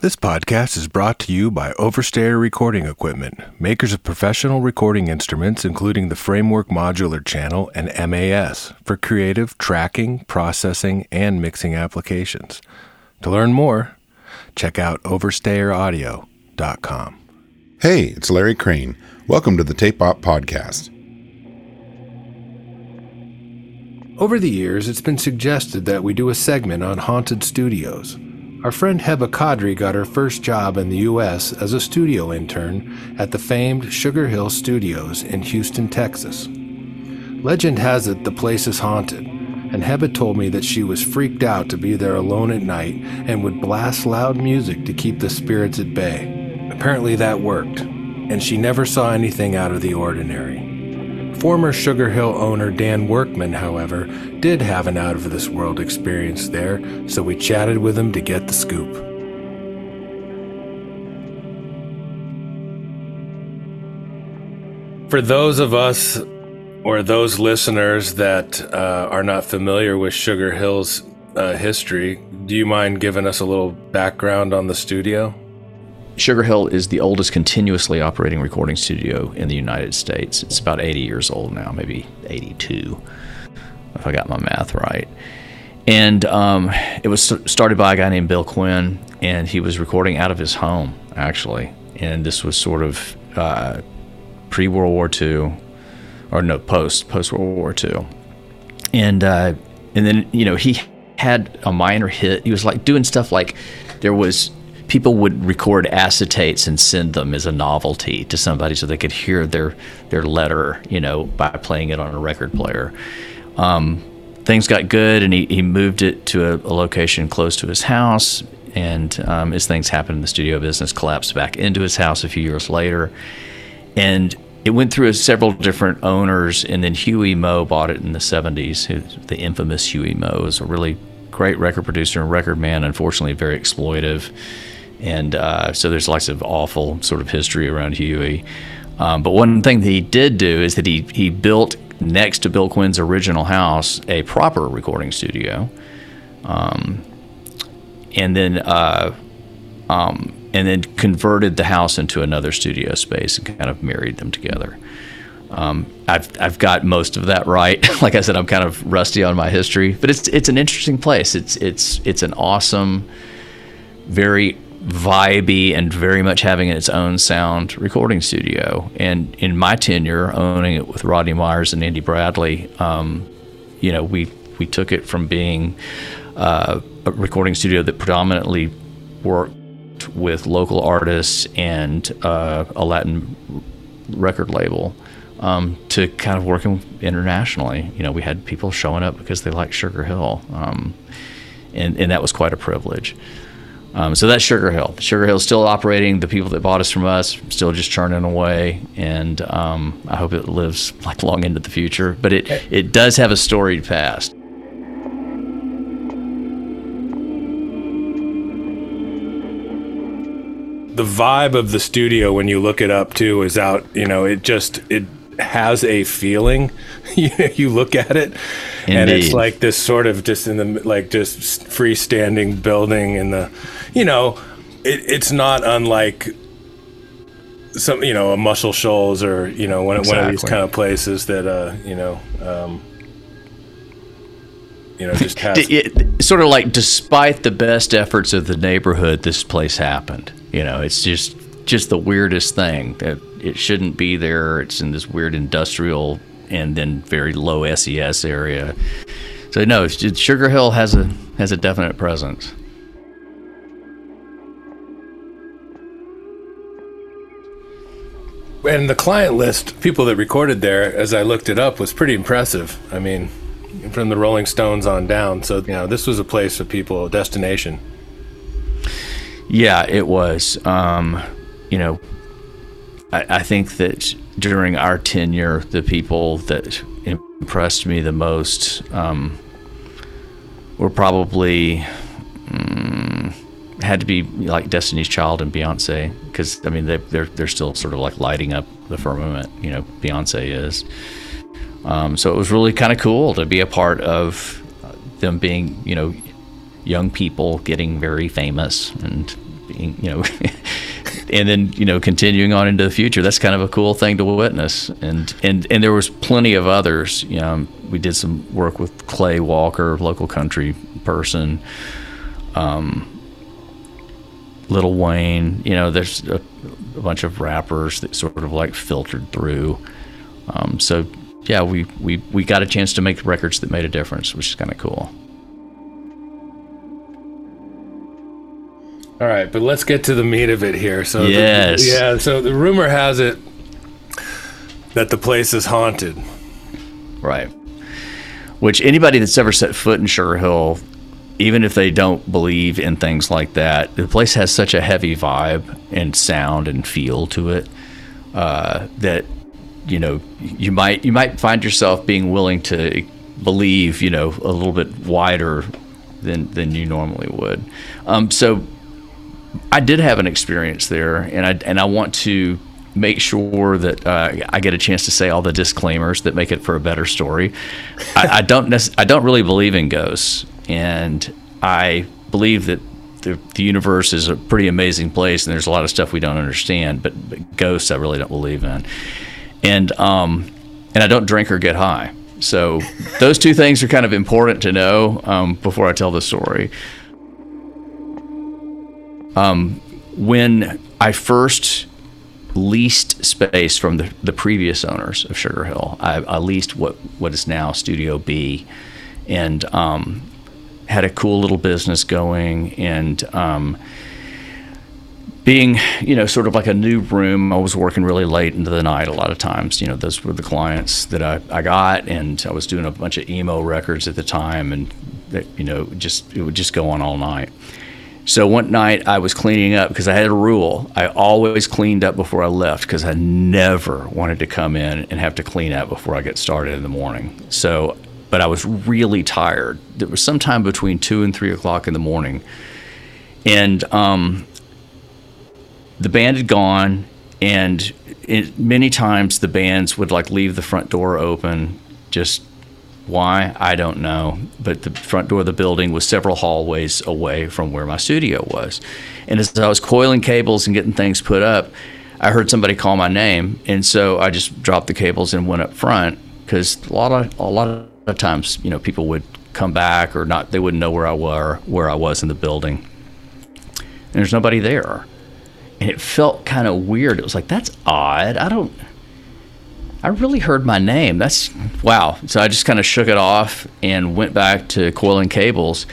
This podcast is brought to you by Overstayer Recording Equipment, makers of professional recording instruments, including the Framework Modular Channel and MAS, for creative tracking, processing, and mixing applications. To learn more, check out overstayeraudio.com. Hey, it's Larry Crane. Welcome to the Tape Op Podcast. Over the years, it's been suggested that we do a segment on haunted studios. Our friend Heba Kadry got her first job in the U.S. as a studio intern at the famed Sugar Hill Studios in Houston, Texas. Legend has it the place is haunted, and Heba told me that she was freaked out to be there alone at night and would blast loud music to keep the spirits at bay. Apparently that worked, and she never saw anything out of the ordinary. Former Sugar Hill owner Dan Workman, however, did have an out of this world experience there, so we chatted with him to get the scoop. For those of us or those listeners that uh, are not familiar with Sugar Hill's uh, history, do you mind giving us a little background on the studio? Sugar Hill is the oldest continuously operating recording studio in the United States. It's about 80 years old now, maybe 82, if I got my math right. And um, it was started by a guy named Bill Quinn, and he was recording out of his home, actually. And this was sort of uh, pre World War II, or no, post post World War II. And uh, and then you know he had a minor hit. He was like doing stuff like there was people would record acetates and send them as a novelty to somebody so they could hear their their letter, you know, by playing it on a record player. Um, things got good, and he, he moved it to a, a location close to his house. And um, as things happened in the studio business, collapsed back into his house a few years later. And it went through several different owners, and then Huey Meaux bought it in the 70s. The infamous Huey Meaux is a really great record producer and record man, unfortunately, very exploitive and uh, so there's lots of awful sort of history around Huey. Um, but one thing that he did do is that he he built next to Bill Quinn's original house a proper recording studio, um, and then uh, um, and then converted the house into another studio space and kind of married them together. Um, I've I've got most of that right. like I said, I'm kind of rusty on my history, but it's it's an interesting place. It's it's it's an awesome, very vibey and very much having its own sound recording studio. And in my tenure owning it with Rodney Myers and Andy Bradley, um, you know, we we took it from being uh, a recording studio that predominantly worked with local artists and uh, a Latin record label um, to kind of working internationally. You know, we had people showing up because they liked Sugar Hill, um, and and that was quite a privilege. Um, so that's Sugar Hill. Sugar Hill's still operating. The people that bought us from us still just churning away, and um, I hope it lives like long into the future. But it it does have a storied past. The vibe of the studio when you look it up too is out. You know, it just it has a feeling. you look at it, Indeed. and it's like this sort of just in the like just freestanding building in the, you know, it, it's not unlike some you know a Muscle Shoals or you know one, exactly. one of these kind of places that uh you know. Um, you know, just has it, sort of like despite the best efforts of the neighborhood, this place happened. You know, it's just just the weirdest thing. It, it shouldn't be there. It's in this weird industrial and then very low SES area. So no, Sugar Hill has a has a definite presence. And the client list, people that recorded there, as I looked it up, was pretty impressive. I mean, from the Rolling Stones on down. So you know, this was a place for people, a destination. Yeah, it was. Um, you know, I, I think that during our tenure, the people that impressed me the most um, were probably had to be like Destiny's Child and Beyonce because I mean they, they're they're still sort of like lighting up the firmament. You know, Beyonce is. Um, so it was really kind of cool to be a part of them being you know young people getting very famous and being you know, and then you know continuing on into the future. That's kind of a cool thing to witness. And and and there was plenty of others. You know, we did some work with Clay Walker, local country person. Um, Little Wayne, you know, there's a, a, bunch of rappers that sort of like filtered through. Um, so yeah, we, we, we got a chance to make records that made a difference, which is kind of cool. All right, but let's get to the meat of it here. So yes, the, yeah. So the rumor has it that the place is haunted. Right. Which anybody that's ever set foot in Sugar Hill, even if they don't believe in things like that, the place has such a heavy vibe and sound and feel to it uh, that you know you might you might find yourself being willing to believe you know a little bit wider than than you normally would. Um, so I did have an experience there, and I and I want to make sure that uh, I get a chance to say all the disclaimers that make it for a better story. I, I don't nec- I don't really believe in ghosts, and I believe that the, the universe is a pretty amazing place, and there's a lot of stuff we don't understand. But, but ghosts, I really don't believe in, and um, and I don't drink or get high. So those two things are kind of important to know um, before I tell the story. Um, when I first leased space from the, the previous owners of Sugar Hill, I, I leased what, what is now Studio B and um, had a cool little business going. And um, being, you know, sort of like a new room, I was working really late into the night a lot of times. You know, those were the clients that I, I got, and I was doing a bunch of emo records at the time, and that, you know, just it would just go on all night. So one night I was cleaning up because I had a rule. I always cleaned up before I left because I never wanted to come in and have to clean up before I get started in the morning. So, but I was really tired. It was sometime between two and three o'clock in the morning, and um, the band had gone, and it, many times the bands would like leave the front door open just why? I don't know. But the front door of the building was several hallways away from where my studio was. And as I was coiling cables and getting things put up, I heard somebody call my name. And so I just dropped the cables and went up front because a lot of, a lot of times, you know, people would come back or not, they wouldn't know where I were, where I was in the building. And there's nobody there. And it felt kind of weird. It was like, that's odd. I don't, I really heard my name. That's wow. So I just kind of shook it off and went back to coiling cables.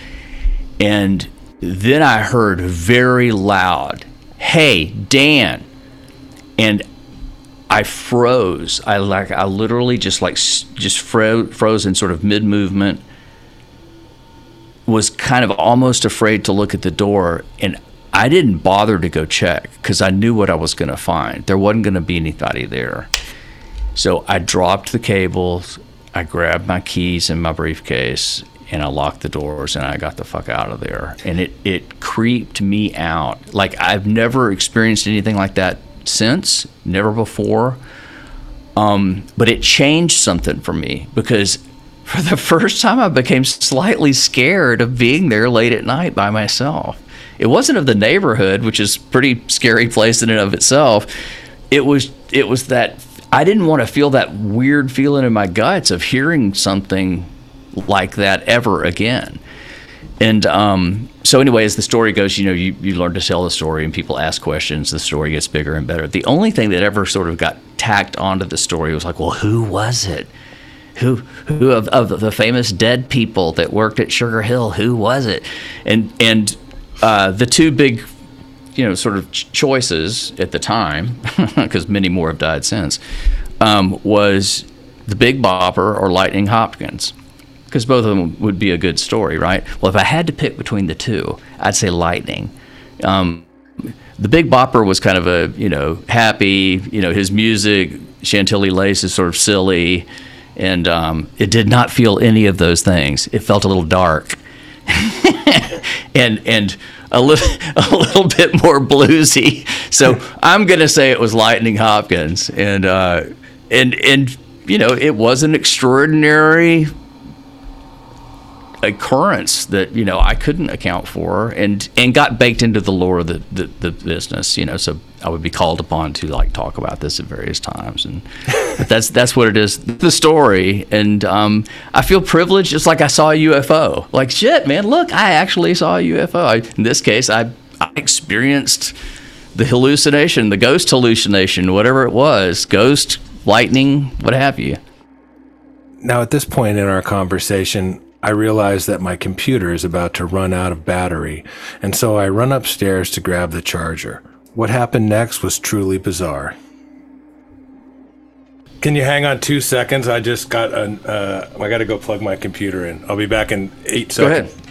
And then I heard very loud, "Hey, Dan." And I froze. I like I literally just like just fro- froze in sort of mid movement. Was kind of almost afraid to look at the door and I didn't bother to go check because I knew what I was going to find. There wasn't going to be anybody there. So I dropped the cables, I grabbed my keys and my briefcase, and I locked the doors and I got the fuck out of there. And it, it creeped me out. Like I've never experienced anything like that since, never before. Um, but it changed something for me because for the first time I became slightly scared of being there late at night by myself. It wasn't of the neighborhood, which is pretty scary place in and of itself. It was it was that I didn't want to feel that weird feeling in my guts of hearing something like that ever again. And um, so, anyway, as the story goes, you know, you, you learn to tell the story and people ask questions, the story gets bigger and better. The only thing that ever sort of got tacked onto the story was like, well, who was it? Who, who of, of the famous dead people that worked at Sugar Hill, who was it? And, and uh, the two big you know, sort of ch- choices at the time, because many more have died since, um, was the Big Bopper or Lightning Hopkins. Because both of them would be a good story, right? Well, if I had to pick between the two, I'd say Lightning. Um, the Big Bopper was kind of a, you know, happy, you know, his music, Chantilly Lace is sort of silly, and um, it did not feel any of those things. It felt a little dark. and and a little a little bit more bluesy. So I'm gonna say it was Lightning Hopkins, and uh, and and you know it was an extraordinary occurrence that you know I couldn't account for, and and got baked into the lore of the, the, the business. You know, so I would be called upon to like talk about this at various times, and that's that's what it is, the story. And um, I feel privileged. It's like I saw a UFO. Like shit, man. Look, I actually saw a UFO. I, in this case, I, I experienced the hallucination, the ghost hallucination, whatever it was, ghost, lightning, what have you. Now, at this point in our conversation, I realize that my computer is about to run out of battery, and so I run upstairs to grab the charger. What happened next was truly bizarre. Can you hang on two seconds? I just got an. Uh, I got to go plug my computer in. I'll be back in eight seconds. Go ahead.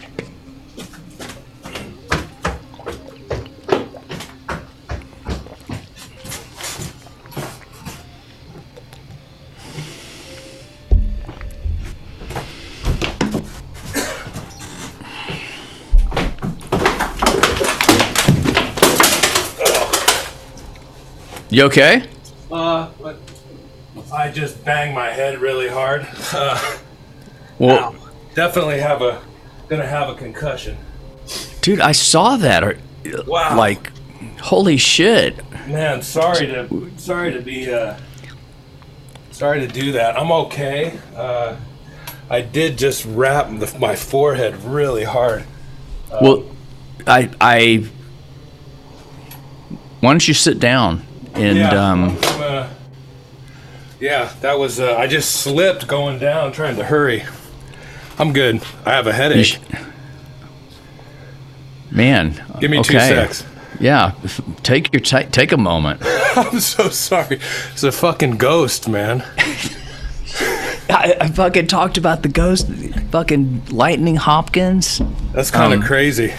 You okay? Uh, but I just banged my head really hard. Uh, Well, definitely have a gonna have a concussion. dude, I saw that. Or, Wow. Like, holy shit. Man, sorry to sorry to be uh sorry to do that. I'm okay. Uh I did just wrap the, my forehead really hard. Well, I, I. Why don't you sit down and um, uh, yeah, that was uh, I just slipped going down trying to hurry. I'm good. I have a headache. sh- man. Give me two secs. Yeah, take your ta- take a moment. I'm so sorry. It's a fucking ghost, man. I, I fucking talked about the ghost, fucking Lightning Hopkins. That's kind of Um, crazy.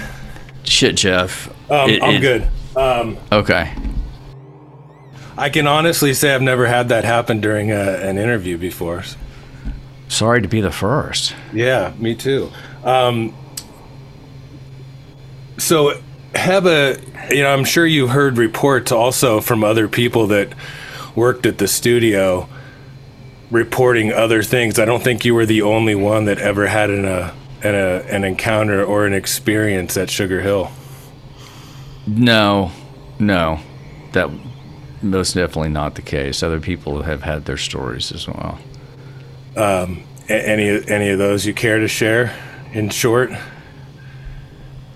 Shit, Jeff. Um, It- I'm it- good. Um, Okay. I can honestly say I've never had that happen during a, an interview before. Sorry to be the first. Yeah, me too. Um, so, Heba, you know, I'm sure you heard reports also from other people that worked at the studio reporting other things. I don't think you were the only one that ever had an, uh, an, uh, an encounter or an experience at Sugar Hill. No, no, that most definitely not the case. Other people have had their stories as well. A- any any of those you care to share in short?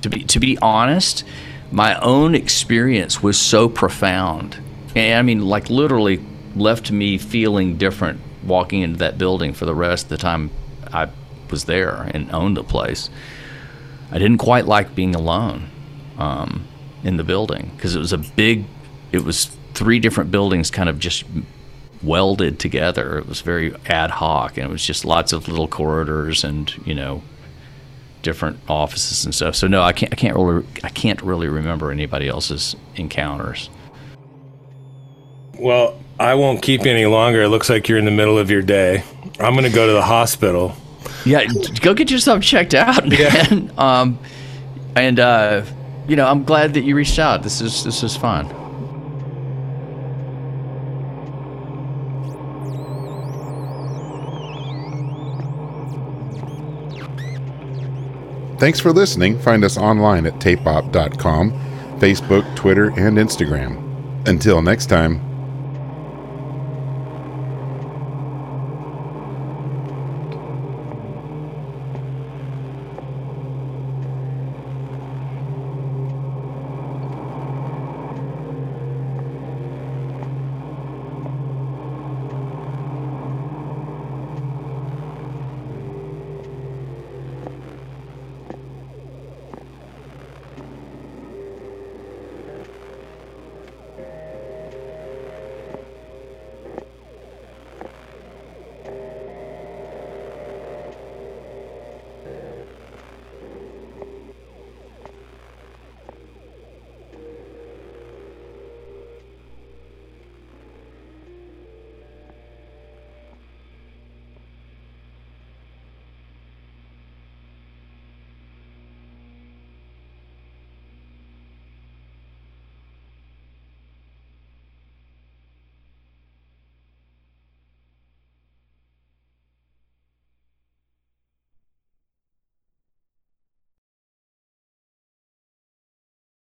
to be to be honest, my own experience was so profound, and I mean, like literally left me feeling different walking into that building for the rest of the time I was there and owned the place. I didn't quite like being alone um, in the building because it was a big. It was three different buildings, kind of just welded together. It was very ad hoc, and it was just lots of little corridors and you know different offices and stuff. So no, I can't. I can't really. I can't really remember anybody else's encounters. Well, I won't keep you any longer. It looks like you're in the middle of your day. I'm going to go to the hospital. Yeah, go get yourself checked out, man. Um, and uh, you know, I'm glad that you reached out. This is this is fun. Thanks for listening. Find us online at tapeop.com, Facebook, Twitter, and Instagram. Until next time,